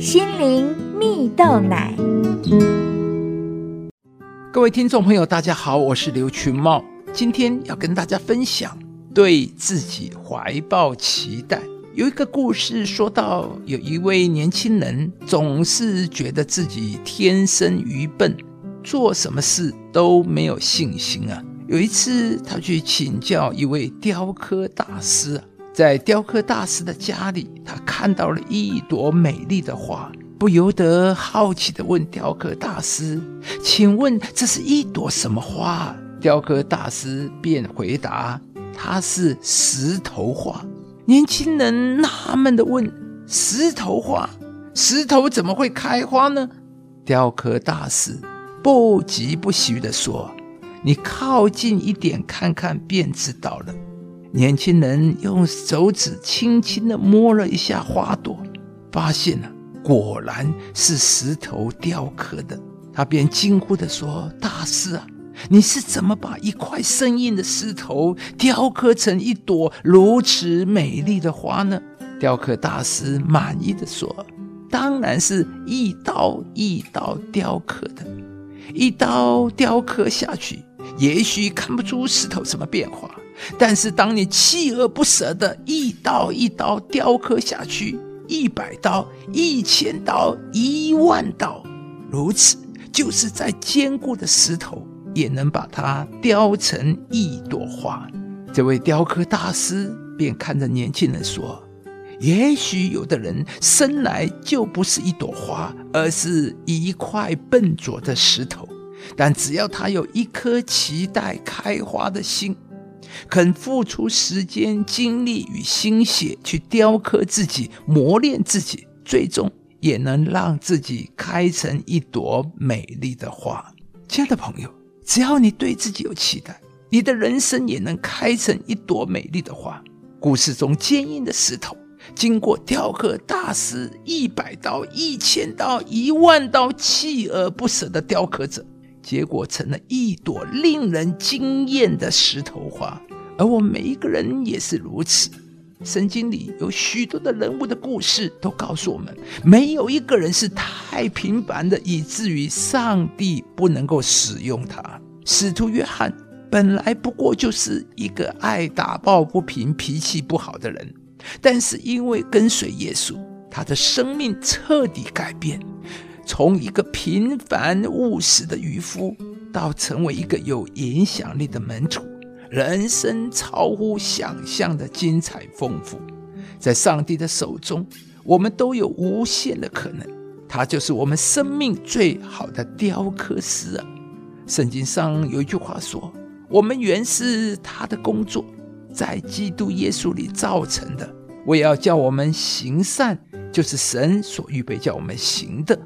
心灵蜜豆奶。各位听众朋友，大家好，我是刘群茂，今天要跟大家分享对自己怀抱期待。有一个故事说到，有一位年轻人总是觉得自己天生愚笨，做什么事都没有信心啊。有一次，他去请教一位雕刻大师，在雕刻大师的家里，他看到了一朵美丽的花。不由得好奇地问雕刻大师：“请问这是一朵什么花？”雕刻大师便回答：“它是石头花。”年轻人纳闷地问：“石头花？石头怎么会开花呢？”雕刻大师不疾不徐地说：“你靠近一点看看便知道了。”年轻人用手指轻轻地摸了一下花朵，发现了。果然是石头雕刻的，他便惊呼地说：“大师啊，你是怎么把一块生硬的石头雕刻成一朵如此美丽的花呢？”雕刻大师满意的说：“当然是一刀一刀雕刻的，一刀雕刻下去，也许看不出石头什么变化，但是当你锲而不舍的一刀一刀雕刻下去。”一百刀，一千刀，一万刀，如此，就是在坚固的石头也能把它雕成一朵花。这位雕刻大师便看着年轻人说：“也许有的人生来就不是一朵花，而是一块笨拙的石头，但只要他有一颗期待开花的心。”肯付出时间、精力与心血去雕刻自己、磨练自己，最终也能让自己开成一朵美丽的花。亲爱的朋友，只要你对自己有期待，你的人生也能开成一朵美丽的花。故事中坚硬的石头，经过雕刻大师一百刀、一千刀、一万刀，锲而不舍的雕刻者。结果成了一朵令人惊艳的石头花，而我们每一个人也是如此。圣经里有许多的人物的故事，都告诉我们，没有一个人是太平凡的，以至于上帝不能够使用他。使徒约翰本来不过就是一个爱打抱不平、脾气不好的人，但是因为跟随耶稣，他的生命彻底改变。从一个平凡务实的渔夫，到成为一个有影响力的门徒，人生超乎想象的精彩丰富。在上帝的手中，我们都有无限的可能。他就是我们生命最好的雕刻师啊！圣经上有一句话说：“我们原是他的工作，在基督耶稣里造成的。我也要叫我们行善，就是神所预备叫我们行的。”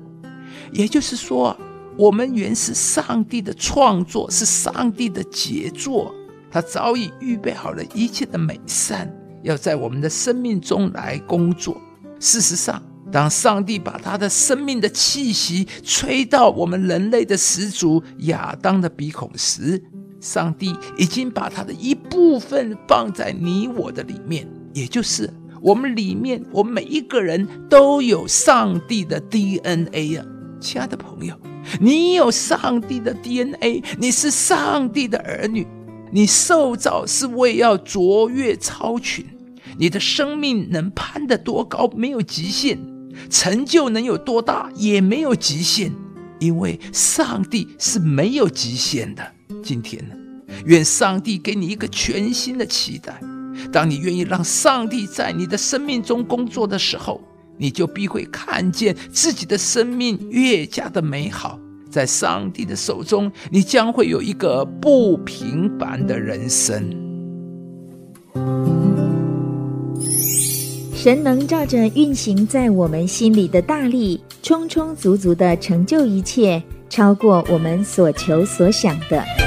也就是说，我们原是上帝的创作，是上帝的杰作。他早已预备好了一切的美善，要在我们的生命中来工作。事实上，当上帝把他的生命的气息吹到我们人类的始祖亚当的鼻孔时，上帝已经把他的一部分放在你我的里面，也就是我们里面，我们每一个人都有上帝的 DNA 啊。亲爱的朋友，你有上帝的 DNA，你是上帝的儿女，你受造是为要卓越超群，你的生命能攀得多高没有极限，成就能有多大也没有极限，因为上帝是没有极限的。今天呢，愿上帝给你一个全新的期待，当你愿意让上帝在你的生命中工作的时候。你就必会看见自己的生命越加的美好，在上帝的手中，你将会有一个不平凡的人生。神能照着运行在我们心里的大力，充充足足的成就一切，超过我们所求所想的。